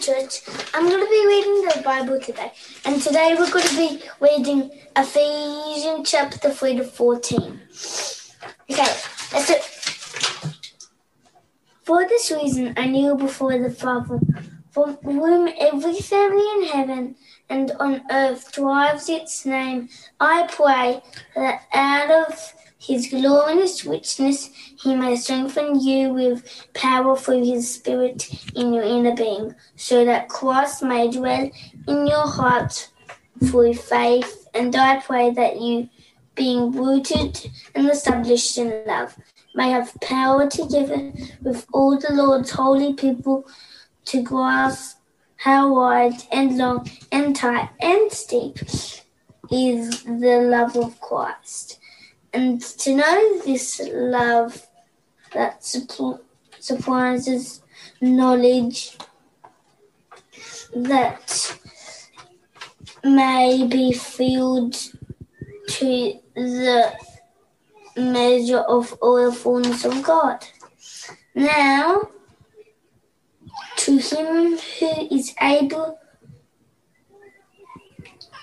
church. I'm going to be reading the Bible today. And today we're going to be reading Ephesians chapter 3 to 14. Okay, let's do For this reason I knew before the Father, from whom every family in heaven and on earth drives its name, I pray that out of his glorious richness, he may strengthen you with power through his Spirit in your inner being, so that Christ may dwell in your hearts through faith. And I pray that you, being rooted and established in love, may have power together with all the Lord's holy people to grasp how wide and long and tight and steep is the love of Christ and to know this love that surprises knowledge that may be filled to the measure of all fullness of God. Now, to him who is able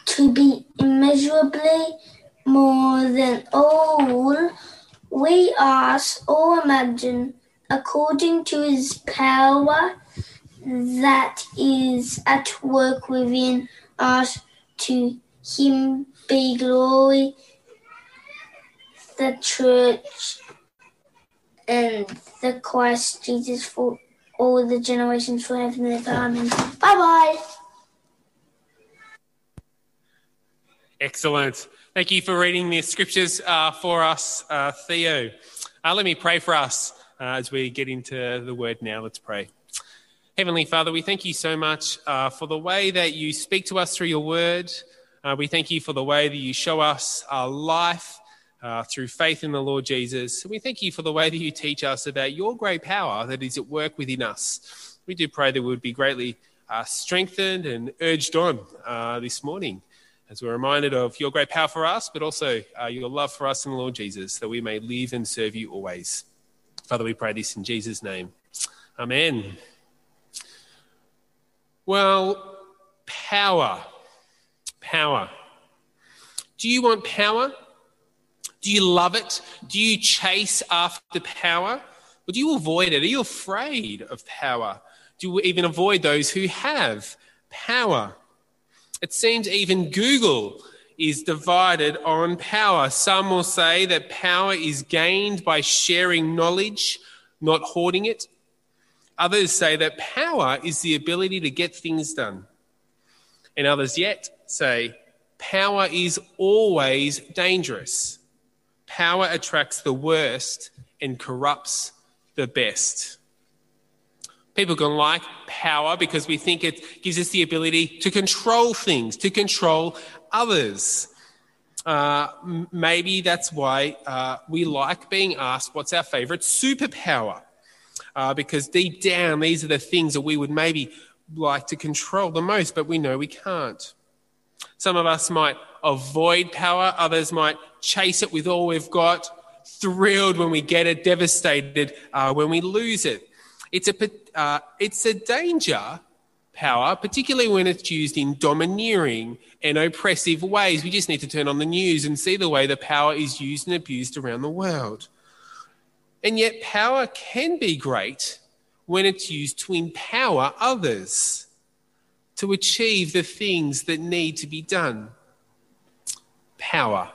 to be immeasurably more than all we ask or imagine, according to his power that is at work within us. To him be glory, the church, and the Christ Jesus for all the generations forever and ever. Amen. Bye bye. Excellent. Thank you for reading the scriptures uh, for us, uh, Theo. Uh, let me pray for us uh, as we get into the word now. Let's pray. Heavenly Father, we thank you so much uh, for the way that you speak to us through your word. Uh, we thank you for the way that you show us our life Uh, through faith in the Lord Jesus. We thank you for the way that you teach us about your great power that is at work within us. We do pray that we would be greatly uh, strengthened and urged on uh, this morning as we're reminded of your great power for us, but also uh, your love for us in the Lord Jesus, that we may live and serve you always. Father, we pray this in Jesus' name. Amen. Well, power. Power. Do you want power? Do you love it? Do you chase after power? Or do you avoid it? Are you afraid of power? Do you even avoid those who have power? It seems even Google is divided on power. Some will say that power is gained by sharing knowledge, not hoarding it. Others say that power is the ability to get things done. And others yet say power is always dangerous. Power attracts the worst and corrupts the best. People can like power because we think it gives us the ability to control things, to control others. Uh, maybe that's why uh, we like being asked what's our favorite superpower. Uh, because deep down, these are the things that we would maybe like to control the most, but we know we can't. Some of us might avoid power, others might chase it with all we've got, thrilled when we get it, devastated uh, when we lose it. It's a, uh, it's a danger, power, particularly when it's used in domineering and oppressive ways. We just need to turn on the news and see the way the power is used and abused around the world. And yet, power can be great when it's used to empower others to achieve the things that need to be done. Power.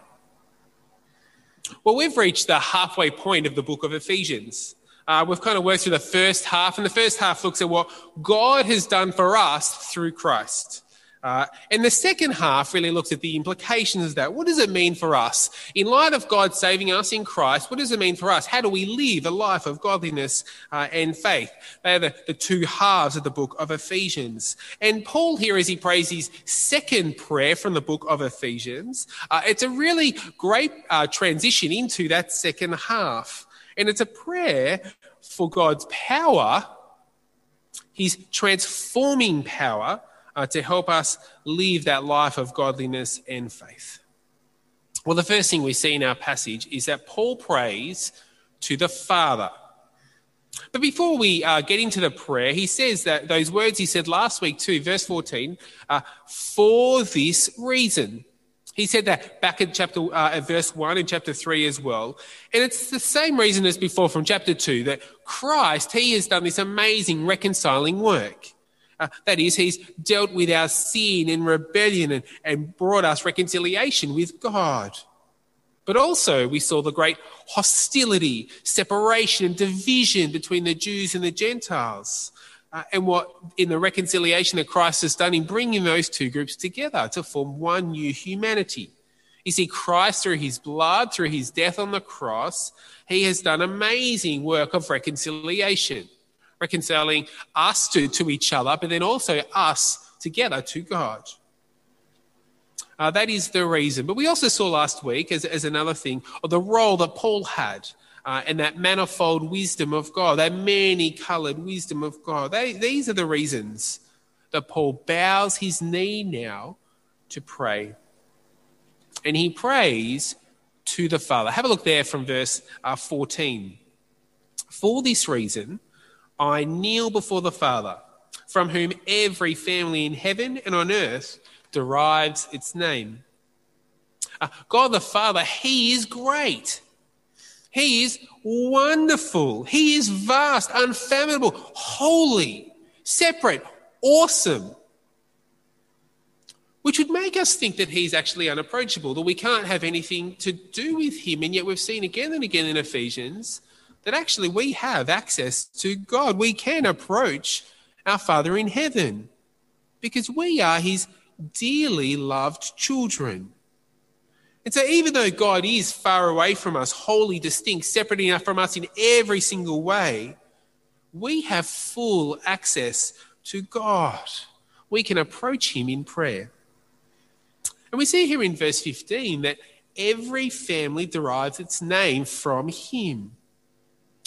Well, we've reached the halfway point of the book of Ephesians. Uh, we've kind of worked through the first half, and the first half looks at what God has done for us through Christ. Uh, and the second half really looks at the implications of that. What does it mean for us? In light of God saving us in Christ, what does it mean for us? How do we live a life of godliness uh, and faith? They are the, the two halves of the book of Ephesians. And Paul here, as he prays his second prayer from the book of Ephesians, uh, it's a really great uh, transition into that second half. And it's a prayer for God's power, His transforming power, uh, to help us live that life of godliness and faith. Well, the first thing we see in our passage is that Paul prays to the Father. But before we uh, get into the prayer, he says that those words he said last week too, verse 14, uh, for this reason. He said that back in chapter, uh, verse 1 and chapter 3 as well. And it's the same reason as before from chapter 2 that Christ, he has done this amazing reconciling work. Uh, that is, he's dealt with our sin and rebellion and, and brought us reconciliation with God. But also, we saw the great hostility, separation, and division between the Jews and the Gentiles. Uh, and what in the reconciliation that Christ has done in bringing those two groups together to form one new humanity. You see, Christ, through his blood, through his death on the cross, he has done amazing work of reconciliation, reconciling us to, to each other, but then also us together to God. Uh, that is the reason. But we also saw last week, as, as another thing, the role that Paul had uh, and that manifold wisdom of God, that many colored wisdom of God. They, these are the reasons that Paul bows his knee now to pray. And he prays to the Father. Have a look there from verse uh, 14. For this reason, I kneel before the Father, from whom every family in heaven and on earth derives its name. Uh, God the Father, He is great. He is wonderful. He is vast, unfathomable, holy, separate, awesome. Which would make us think that he's actually unapproachable, that we can't have anything to do with him. And yet we've seen again and again in Ephesians that actually we have access to God. We can approach our Father in heaven because we are his dearly loved children. And so, even though God is far away from us, wholly distinct, separate enough from us in every single way, we have full access to God. We can approach Him in prayer. And we see here in verse 15 that every family derives its name from Him.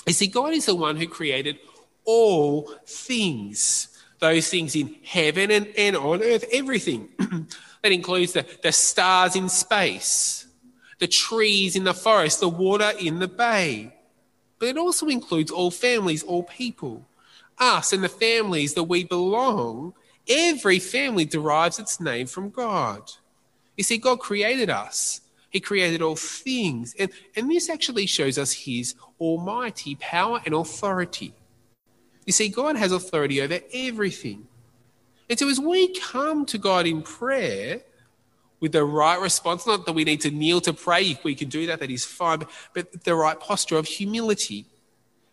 You see, God is the one who created all things those things in heaven and, and on earth, everything. that includes the, the stars in space, the trees in the forest, the water in the bay. But it also includes all families, all people, us and the families that we belong. Every family derives its name from God. You see, God created us. He created all things. And, and this actually shows us his almighty power and authority. You see, God has authority over everything. And so as we come to God in prayer with the right response, not that we need to kneel to pray, if we can do that, that is fine, but the right posture of humility,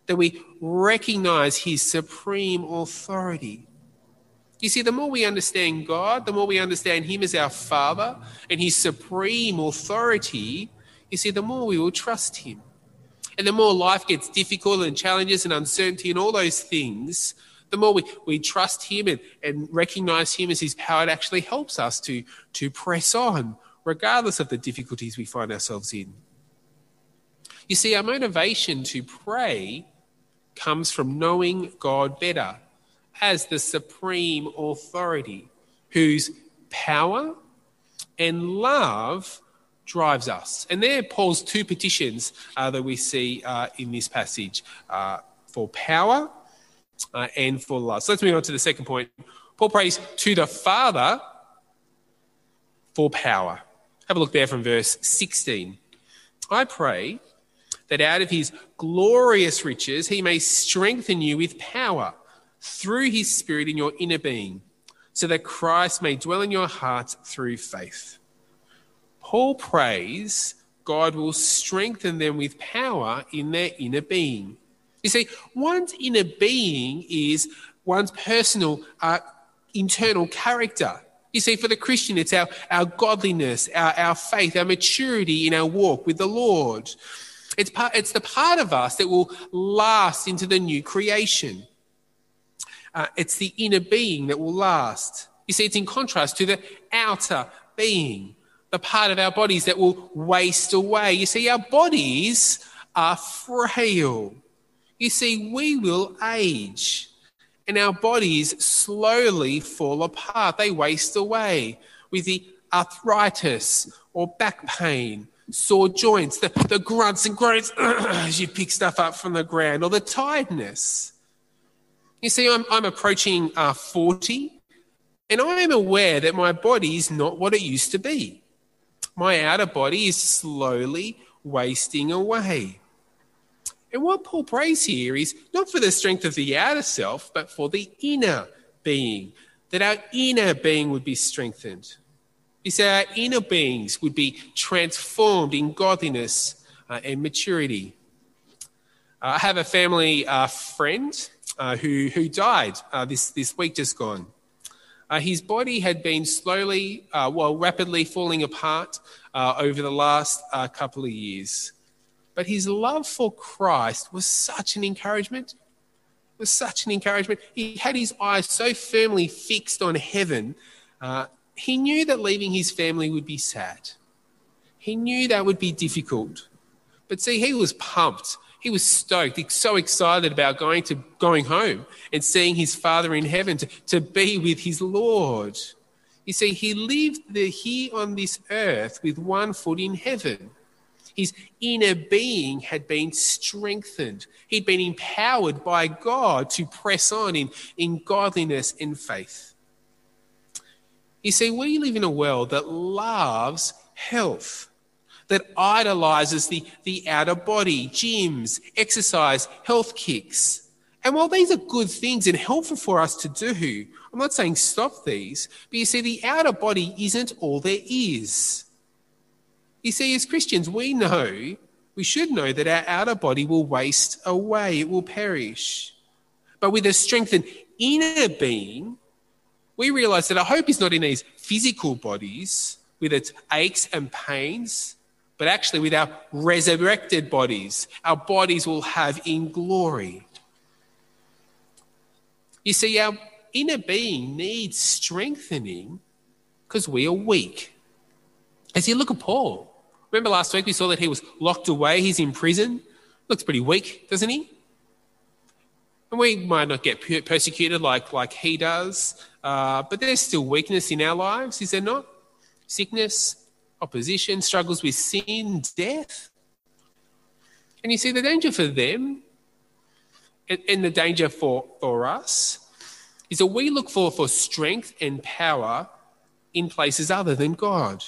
that we recognize his supreme authority. You see, the more we understand God, the more we understand him as our Father and his supreme authority, you see, the more we will trust him. And the more life gets difficult and challenges and uncertainty and all those things, the more we, we trust Him and, and recognize Him as His power, it actually helps us to, to press on, regardless of the difficulties we find ourselves in. You see, our motivation to pray comes from knowing God better as the supreme authority whose power and love drives us. And there, Paul's two petitions uh, that we see uh, in this passage uh, for power uh, and for love. So let's move on to the second point. Paul prays to the Father for power. Have a look there from verse 16. I pray that out of his glorious riches he may strengthen you with power through his Spirit in your inner being, so that Christ may dwell in your hearts through faith Paul prays God will strengthen them with power in their inner being. You see, one's inner being is one's personal, uh, internal character. You see, for the Christian, it's our, our godliness, our, our faith, our maturity in our walk with the Lord. It's, part, it's the part of us that will last into the new creation. Uh, it's the inner being that will last. You see, it's in contrast to the outer being the part of our bodies that will waste away. You see, our bodies are frail. You see, we will age and our bodies slowly fall apart. They waste away with the arthritis or back pain, sore joints, the, the grunts and groans as you pick stuff up from the ground, or the tiredness. You see, I'm, I'm approaching uh, 40, and I am aware that my body is not what it used to be. My outer body is slowly wasting away. And what Paul prays here is not for the strength of the outer self, but for the inner being, that our inner being would be strengthened. He said our inner beings would be transformed in godliness uh, and maturity. Uh, I have a family uh, friend uh, who, who died uh, this, this week just gone. Uh, his body had been slowly, well, rapidly falling apart over the last couple of years. But his love for Christ was such an encouragement. Was such an encouragement. He had his eyes so firmly fixed on heaven. Uh, he knew that leaving his family would be sad. He knew that would be difficult. But see, he was pumped. He was stoked, He's so excited about going to going home and seeing his father in heaven to, to be with his Lord. You see, he lived the, here on this earth with one foot in heaven. His inner being had been strengthened. He'd been empowered by God to press on in, in godliness and faith. You see, we live in a world that loves health, that idolizes the, the outer body, gyms, exercise, health kicks. And while these are good things and helpful for us to do, I'm not saying stop these, but you see, the outer body isn't all there is. You see, as Christians, we know, we should know that our outer body will waste away, it will perish. But with a strengthened inner being, we realize that our hope is not in these physical bodies with its aches and pains, but actually with our resurrected bodies. Our bodies will have in glory. You see, our inner being needs strengthening because we are weak. As you look at Paul, Remember last week we saw that he was locked away, he's in prison. Looks pretty weak, doesn't he? And we might not get persecuted like, like he does, uh, but there's still weakness in our lives, is there not? Sickness, opposition, struggles with sin, death. And you see, the danger for them and, and the danger for, for us is that we look for, for strength and power in places other than God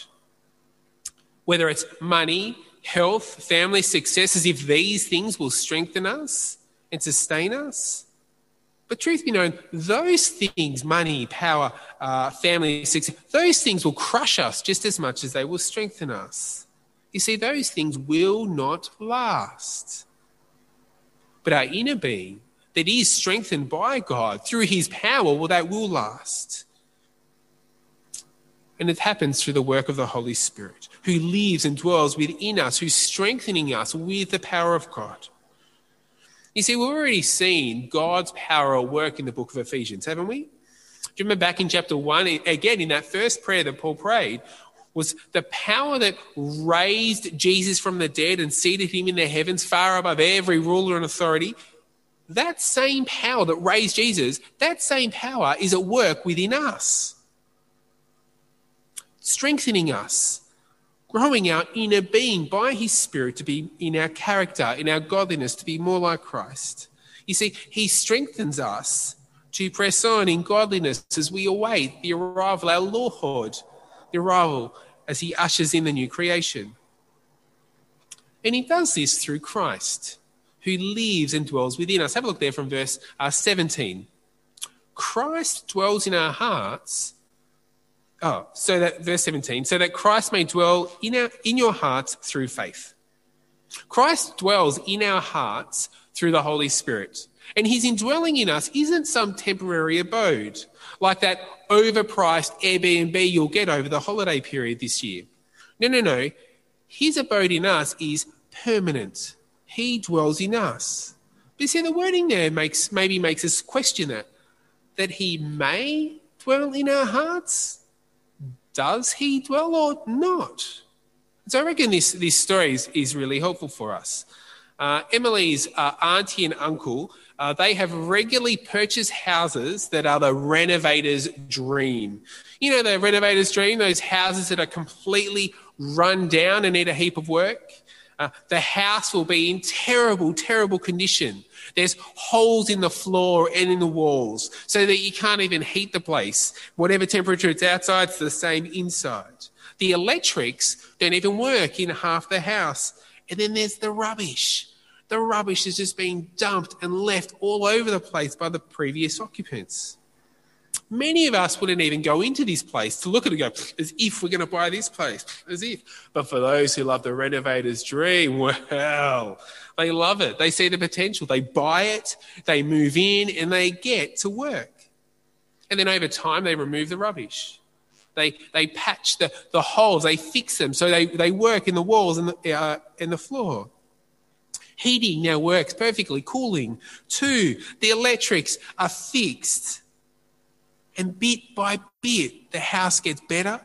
whether it's money, health, family, success, as if these things will strengthen us and sustain us. But truth be known, those things, money, power, uh, family, success, those things will crush us just as much as they will strengthen us. You see, those things will not last. But our inner being, that is strengthened by God through his power, well, that will last. And it happens through the work of the Holy Spirit, who lives and dwells within us, who's strengthening us with the power of God. You see, we've already seen God's power at work in the book of Ephesians, haven't we? Do you remember back in chapter 1, again, in that first prayer that Paul prayed, was the power that raised Jesus from the dead and seated him in the heavens far above every ruler and authority. That same power that raised Jesus, that same power is at work within us strengthening us, growing our inner being by His Spirit to be in our character, in our godliness, to be more like Christ. You see, He strengthens us to press on in godliness as we await the arrival, our Lord, the arrival as He ushers in the new creation. And He does this through Christ, who lives and dwells within us. Have a look there from verse uh, 17. Christ dwells in our hearts Oh, so that verse 17, so that Christ may dwell in, our, in your hearts through faith. Christ dwells in our hearts through the Holy Spirit. And his indwelling in us isn't some temporary abode, like that overpriced Airbnb you'll get over the holiday period this year. No, no, no. His abode in us is permanent. He dwells in us. But see, the wording there makes maybe makes us question that. That he may dwell in our hearts does he dwell or not? So I reckon this, this story is, is really helpful for us. Uh, Emily's uh, auntie and uncle, uh, they have regularly purchased houses that are the renovator's dream. You know, the renovator's dream, those houses that are completely run down and need a heap of work. Uh, the house will be in terrible, terrible condition. There's holes in the floor and in the walls so that you can't even heat the place. Whatever temperature it's outside, it's the same inside. The electrics don't even work in half the house. And then there's the rubbish. The rubbish is just being dumped and left all over the place by the previous occupants. Many of us wouldn't even go into this place to look at it and go, as if we're going to buy this place, as if. But for those who love the renovator's dream, well, they love it. They see the potential. They buy it, they move in, and they get to work. And then over time, they remove the rubbish. They, they patch the, the holes, they fix them so they, they work in the walls and the, uh, and the floor. Heating now works perfectly, cooling. too. the electrics are fixed. And bit by bit, the house gets better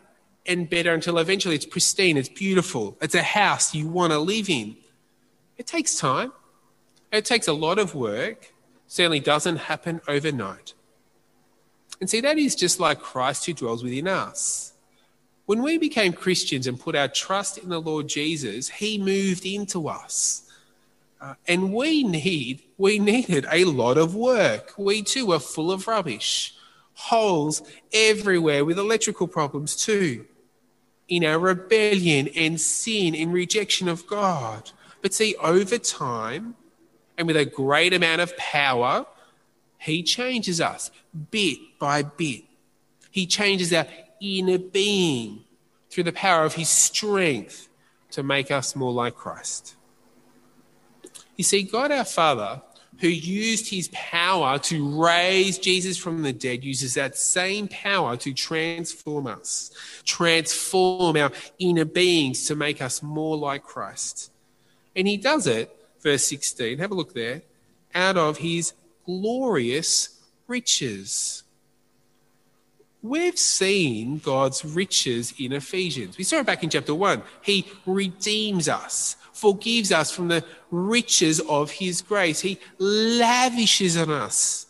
and better until eventually it's pristine, it's beautiful, it's a house you want to live in. It takes time, it takes a lot of work, certainly doesn't happen overnight. And see, that is just like Christ who dwells within us. When we became Christians and put our trust in the Lord Jesus, He moved into us. Uh, and we need, we needed a lot of work. We too were full of rubbish holes everywhere with electrical problems too. In our rebellion and sin and rejection of God. But see, over time and with a great amount of power, He changes us bit by bit. He changes our inner being through the power of His strength to make us more like Christ. You see, God our Father who used his power to raise Jesus from the dead, uses that same power to transform us, transform our inner beings to make us more like Christ. And he does it, verse 16, have a look there, out of his glorious riches. We've seen God's riches in Ephesians. We saw it back in chapter 1. He redeems us forgives us from the riches of his grace. He lavishes on us.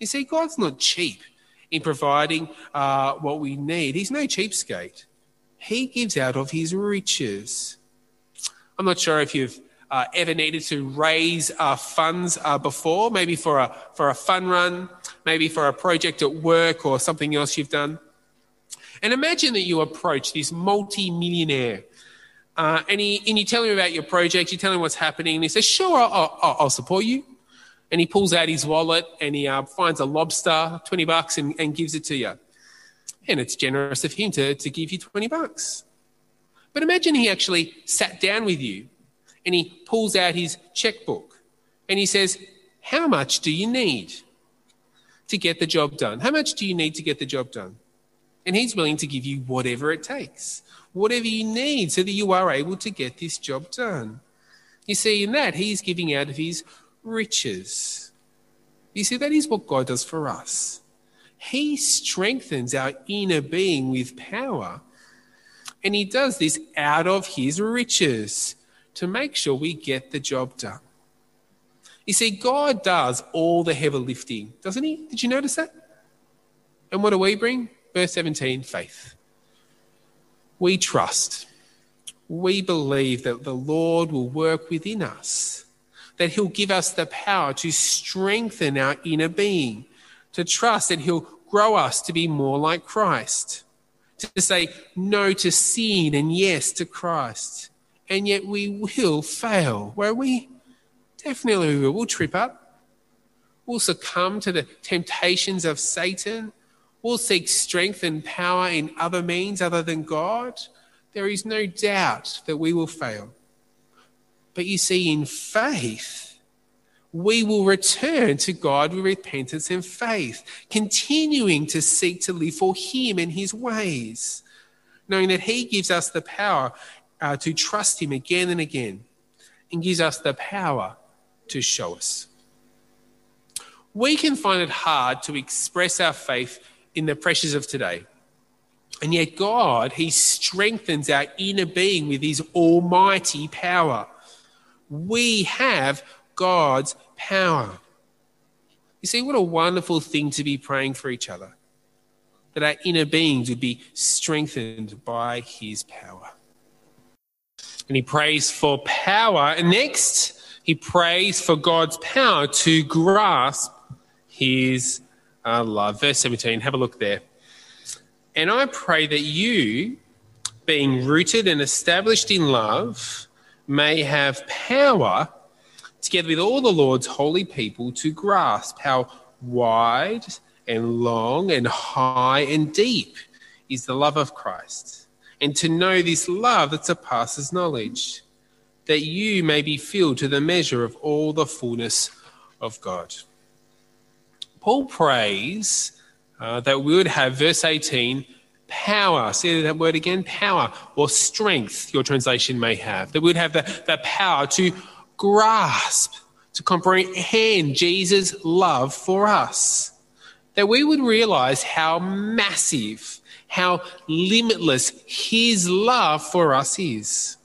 You see, God's not cheap in providing uh, what we need. He's no cheapskate. He gives out of his riches. I'm not sure if you've uh, ever needed to raise uh, funds uh, before, maybe for a, for a fun run, maybe for a project at work or something else you've done. And imagine that you approach this multi-millionaire uh, and, he, and you tell him about your project, you tell him what's happening, and he says, Sure, I'll, I'll, I'll support you. And he pulls out his wallet and he uh, finds a lobster, 20 bucks, and, and gives it to you. And it's generous of him to, to give you 20 bucks. But imagine he actually sat down with you and he pulls out his checkbook and he says, How much do you need to get the job done? How much do you need to get the job done? And he's willing to give you whatever it takes whatever you need so that you are able to get this job done. You see, in that, he's giving out of his riches. You see, that is what God does for us. He strengthens our inner being with power. And he does this out of his riches to make sure we get the job done. You see, God does all the heavy lifting, doesn't he? Did you notice that? And what do we bring? Verse 17 faith we trust. We believe that the Lord will work within us, that He'll give us the power to strengthen our inner being, to trust that He'll grow us to be more like Christ, to say no to sin and yes to Christ. And yet we will fail, won't we? Definitely we will. We'll trip up. We'll succumb to the temptations of Satan We'll seek strength and power in other means other than God, there is no doubt that we will fail. But you see, in faith, we will return to God with repentance and faith, continuing to seek to live for Him and His ways, knowing that He gives us the power uh, to trust Him again and again, and gives us the power to show us. We can find it hard to express our faith in the pressures of today. And yet, God, He strengthens our inner being with His almighty power. We have God's power. You see, what a wonderful thing to be praying for each other. That our inner beings would be strengthened by His power. And he prays for power. And next, he prays for God's power to grasp his uh, love. Verse 17, have a look there. And I pray that you, being rooted and established in love, may have power, together with all the Lord's holy people, to grasp how wide and long and high and deep is the love of Christ, and to know this love that surpasses knowledge, that you may be filled to the measure of all the fullness of God. Paul prays uh, that we would have, verse 18, power. See that word again? Power or strength, your translation may have. That we would have the, the power to grasp, to comprehend Jesus' love for us. That we would realize how massive, how limitless his love for us is.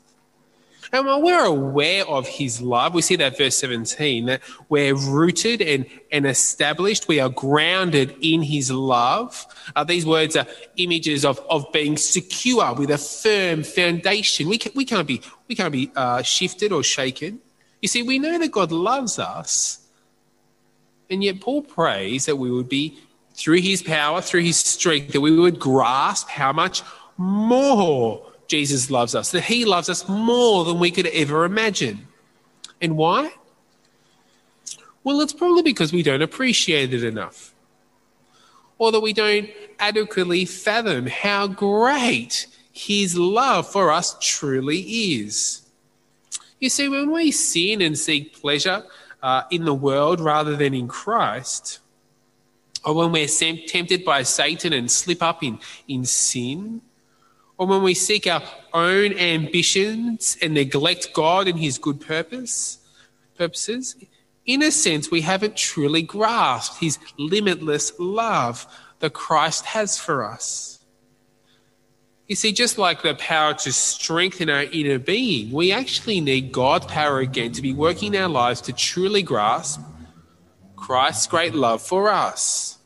And while we're aware of his love, we see that verse 17, that we're rooted and, and established, we are grounded in his love. Uh, these words are images of, of being secure with a firm foundation. We, can, we can't be, we can't be uh, shifted or shaken. You see, we know that God loves us, and yet Paul prays that we would be, through his power, through his strength, that we would grasp how much more Jesus loves us, that he loves us more than we could ever imagine. And why? Well, it's probably because we don't appreciate it enough, or that we don't adequately fathom how great his love for us truly is. You see, when we sin and seek pleasure uh, in the world rather than in Christ, or when we're tempted by Satan and slip up in, in sin, or when we seek our own ambitions and neglect God and his good purpose, purposes, in a sense, we haven't truly grasped his limitless love that Christ has for us. You see, just like the power to strengthen our inner being, we actually need God's power again to be working in our lives to truly grasp Christ's great love for us.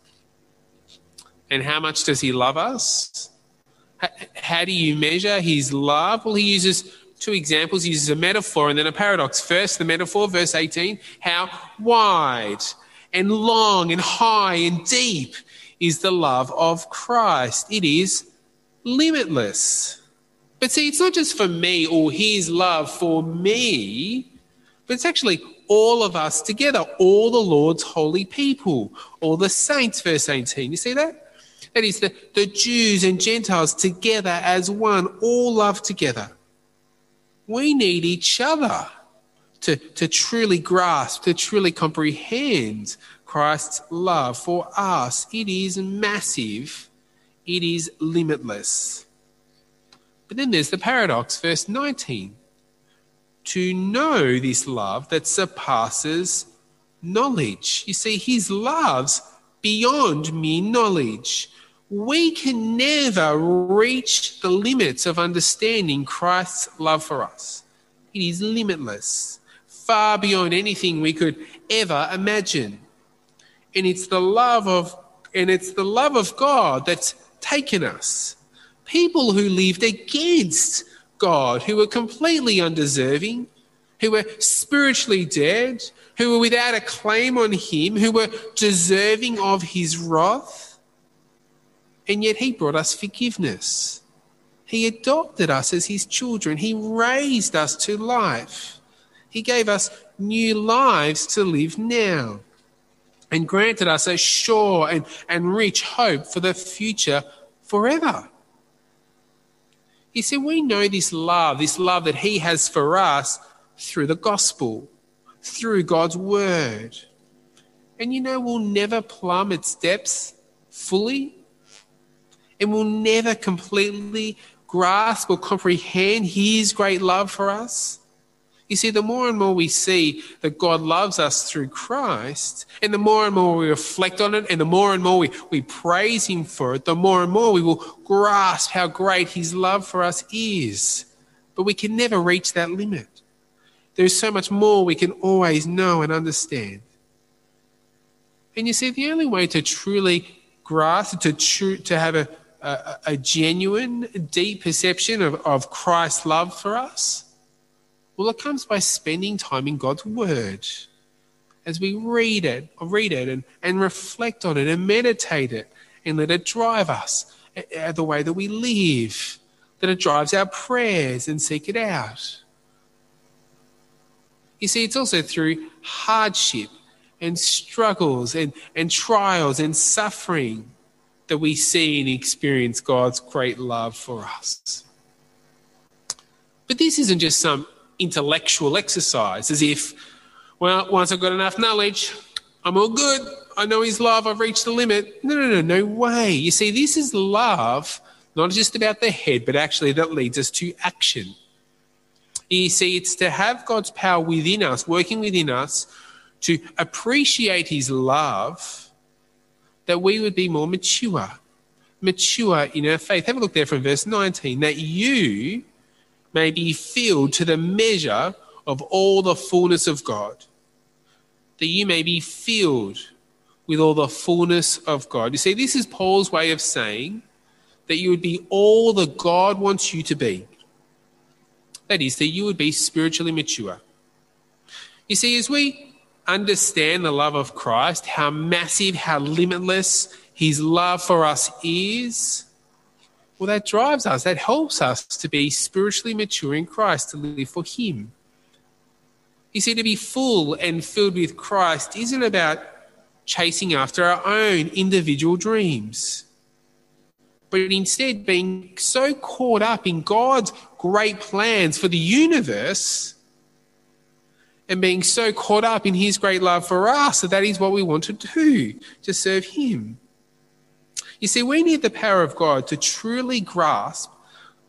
And how much does he love us? How do you measure his love? Well, he uses two examples. He uses a metaphor and then a paradox. First, the metaphor, verse 18, how wide and long and high and deep is the love of Christ. It is limitless. But see, it's not just for me or his love for me, but it's actually all of us together, all the Lord's holy people, all the saints, verse 18. You see that? That is, the, the Jews and Gentiles together as one, all love together. We need each other to, to truly grasp, to truly comprehend Christ's love for us. It is massive, it is limitless. But then there's the paradox, verse 19. To know this love that surpasses knowledge. You see, his love's beyond mere knowledge we can never reach the limits of understanding Christ's love for us. It is limitless, far beyond anything we could ever imagine. And it's the love of and it's the love of God that's taken us. People who lived against God, who were completely undeserving, who were spiritually dead, who were without a claim on Him, who were deserving of His wrath and yet He brought us forgiveness. He adopted us as His children. He raised us to life. He gave us new lives to live now and granted us a sure and, and rich hope for the future forever. He said, We know this love, this love that He has for us through the gospel, through God's word. And you know, we'll never plumb its depths fully and we'll never completely grasp or comprehend His great love for us? You see, the more and more we see that God loves us through Christ, and the more and more we reflect on it, and the more and more we, we praise Him for it, the more and more we will grasp how great His love for us is. But we can never reach that limit. There's so much more we can always know and understand. And you see, the only way to truly grasp, to, tru- to have a, a, a genuine, deep perception of, of Christ's love for us Well, it comes by spending time in God's Word as we read it, read it and, and reflect on it and meditate it and let it drive us the way that we live, that it drives our prayers and seek it out. You see, it's also through hardship and struggles and, and trials and suffering that we see and experience God's great love for us. But this isn't just some intellectual exercise as if, well, once I've got enough knowledge, I'm all good. I know His love. I've reached the limit. No, no, no, no way. You see, this is love, not just about the head, but actually that leads us to action. You see, it's to have God's power within us, working within us, to appreciate His love, that we would be more mature, mature in our faith. Have a look there from verse 19, that you may be filled to the measure of all the fullness of God. That you may be filled with all the fullness of God. You see, this is Paul's way of saying that you would be all that God wants you to be. That is, that you would be spiritually mature. You see, as we understand the love of Christ, how massive, how limitless his love for us is, well, that drives us, that helps us to be spiritually mature in Christ, to live for him. You see, to be full and filled with Christ isn't about chasing after our own individual dreams but instead being so caught up in God's great plans for the universe and being so caught up in His great love for us that that is what we want to do to serve Him. You see, we need the power of God to truly grasp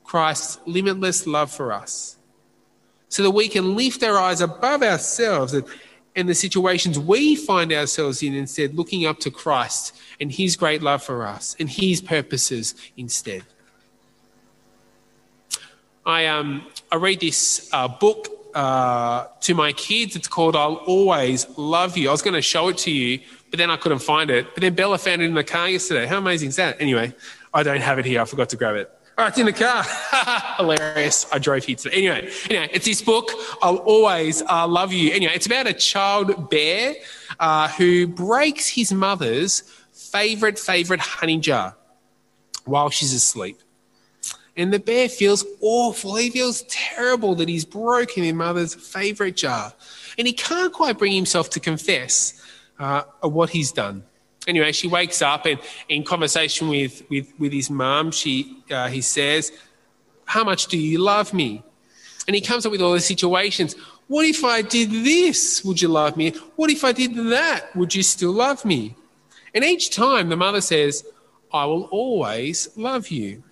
Christ's limitless love for us so that we can lift our eyes above ourselves and, and the situations we find ourselves in, instead looking up to Christ and His great love for us and His purposes instead. I, um, I read this uh, book uh, to my kids. It's called I'll Always Love You. I was going to show it to you, but then I couldn't find it. But then Bella found it in the car yesterday. How amazing is that? Anyway, I don't have it here. I forgot to grab it. All right, it's in the car. Hilarious. I drove here today. Anyway, anyway, it's this book, I'll Always uh, Love You. Anyway, it's about a child bear uh, who breaks his mother's favorite, favorite honey jar while she's asleep. And the bear feels awful. He feels terrible that he's broken his mother's favorite jar. And he can't quite bring himself to confess uh, what he's done. Anyway, she wakes up and in conversation with, with, with his mum, she, uh, he says, How much do you love me? And he comes up with all the situations. What if I did this? Would you love me? What if I did that? Would you still love me? And each time the mother says, I will always love you.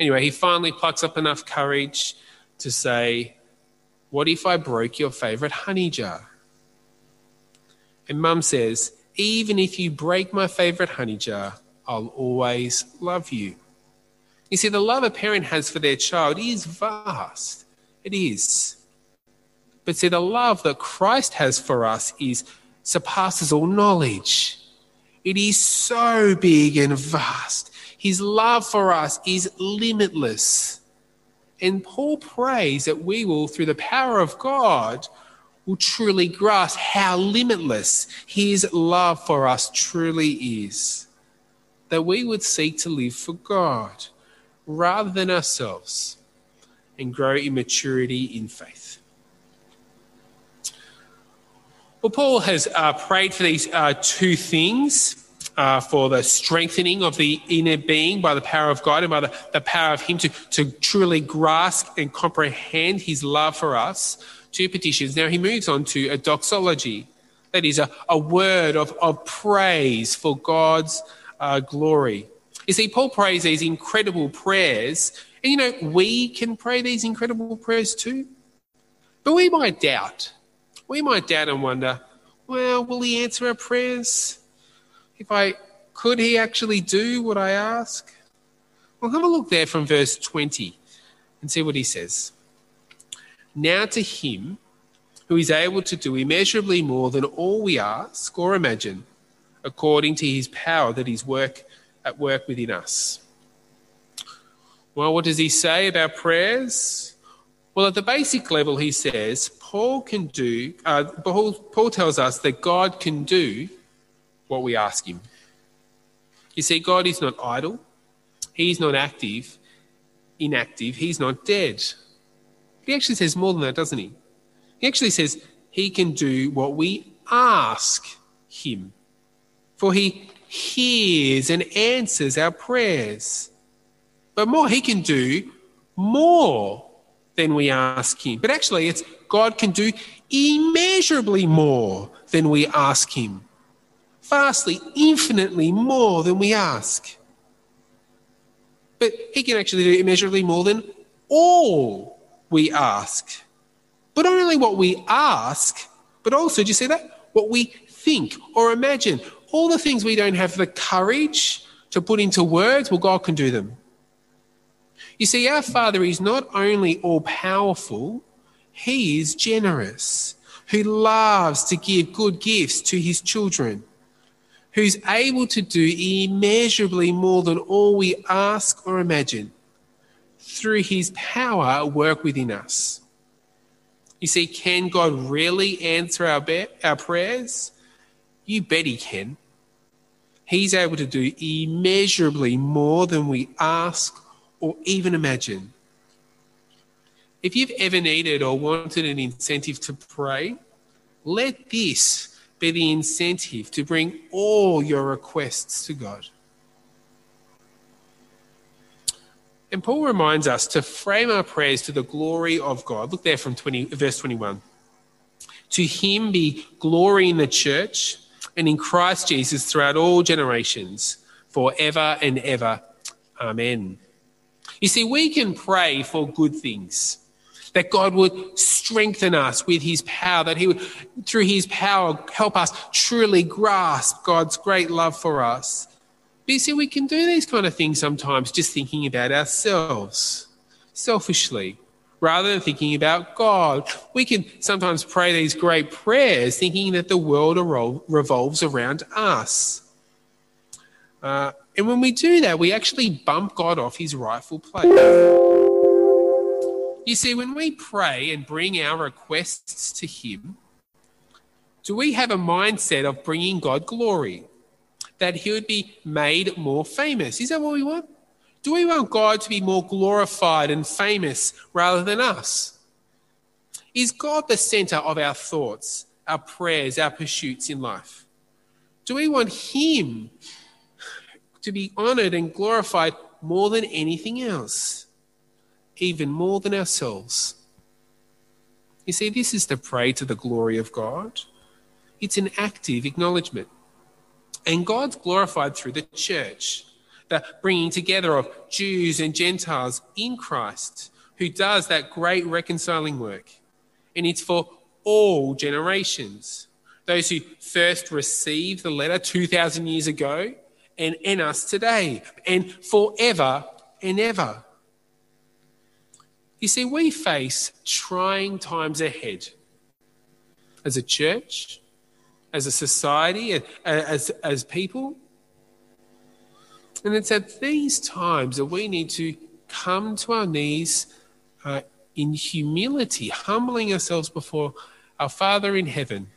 Anyway, he finally plucks up enough courage to say, What if I broke your favorite honey jar? And mum says, Even if you break my favorite honey jar, I'll always love you. You see, the love a parent has for their child is vast. It is. But see, the love that Christ has for us is surpasses all knowledge. It is so big and vast. His love for us is limitless. And Paul prays that we will, through the power of God, will truly grasp how limitless his love for us truly is. That we would seek to live for God rather than ourselves and grow in maturity in faith. Well, Paul has uh, prayed for these uh, two things uh, for the strengthening of the inner being by the power of God and by the, the power of Him to, to truly grasp and comprehend His love for us. Two petitions. Now he moves on to a doxology. That is a, a word of, of praise for God's uh, glory. You see, Paul prays these incredible prayers, and you know, we can pray these incredible prayers too. But we might doubt we might doubt and wonder, well, will he answer our prayers? If I could he actually do what I ask? Well, have a look there from verse 20 and see what he says. Now to him who is able to do immeasurably more than all we ask or imagine, according to his power that is work at work within us. Well, what does he say about prayers? Well, at the basic level, he says, Paul can do, uh, Paul, Paul tells us that God can do what we ask him. You see, God is not idle, he's not active, inactive, he's not dead. He actually says more than that, doesn't he? He actually says he can do what we ask him. For he hears and answers our prayers. But more, he can do more than we ask him. But actually, it's God can do immeasurably more than we ask him. Vastly, infinitely more than we ask. But he can actually do immeasurably more than all we ask. But not only what we ask, but also, do you see that? What we think or imagine. All the things we don't have the courage to put into words, well, God can do them. You see, our Father is not only all powerful, He is generous, who loves to give good gifts to His children, who's able to do immeasurably more than all we ask or imagine through His power work within us. You see, can God really answer our, be- our prayers? You bet He can. He's able to do immeasurably more than we ask or even imagine. If you've ever needed or wanted an incentive to pray, let this be the incentive to bring all your requests to God. And Paul reminds us to frame our prayers to the glory of God. Look there from 20, verse 21. To him be glory in the church and in Christ Jesus throughout all generations, forever and ever. Amen. You see, we can pray for good things. That God would strengthen us with his power, that he would, through his power, help us truly grasp God's great love for us. But you see, we can do these kind of things sometimes just thinking about ourselves, selfishly, rather than thinking about God. We can sometimes pray these great prayers thinking that the world revolves around us. Uh, and when we do that, we actually bump God off his rightful place. You see, when we pray and bring our requests to him, do we have a mindset of bringing God glory? that he would be made more famous. Is that what we want? Do we want God to be more glorified and famous rather than us? Is God the center of our thoughts, our prayers, our pursuits in life? Do we want Him to be honored and glorified more than anything else, even more than ourselves? You see, this is to pray to the glory of God. It's an active acknowledgement. And God's glorified through the church, the bringing together of Jews and Gentiles in Christ, who does that great reconciling work. And it's for all generations. Those who first received the letter 2,000 years ago and in us today and forever and ever. You see, we face trying times ahead as a church, as a society, as, as people. And it's at these times that we need to come to our knees uh, in humility, humbling ourselves before our Father in heaven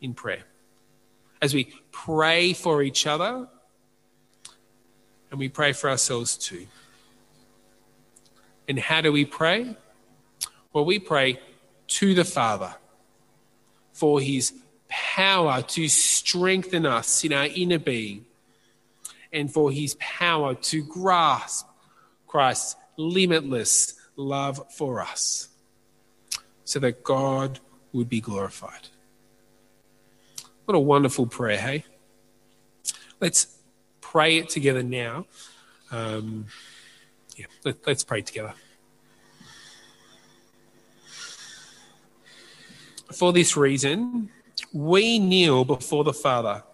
in prayer. As we pray for each other and we pray for ourselves too. And how do we pray? Well, we pray to the Father for his power to strengthen us in our inner being and for his power to grasp Christ's limitless love for us so that God would be glorified. What a wonderful prayer, hey? Let's pray it together now. Um, yeah, let, let's pray together. For this reason, we kneel before the Father,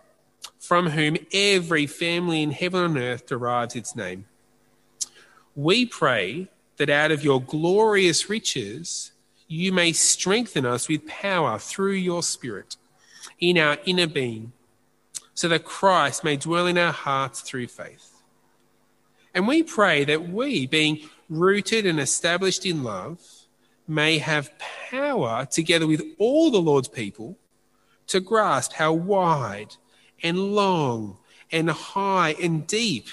from whom every family in heaven and earth derives its name. We pray that out of your glorious riches, you may strengthen us with power through your Spirit in our inner being, so that Christ may dwell in our hearts through faith. And we pray that we, being rooted and established in love, may have power, together with all the Lord's people, to grasp how wide and long and high and deep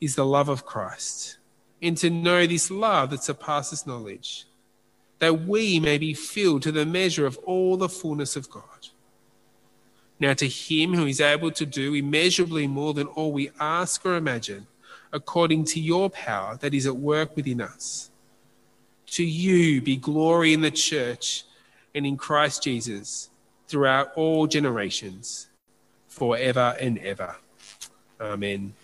is the love of Christ, and to know this love that surpasses knowledge, that we may be filled to the measure of all the fullness of God. Now, to him who is able to do immeasurably more than all we ask or imagine, according to your power that is at work within us. To you be glory in the church and in Christ Jesus throughout all generations, forever and ever. Amen.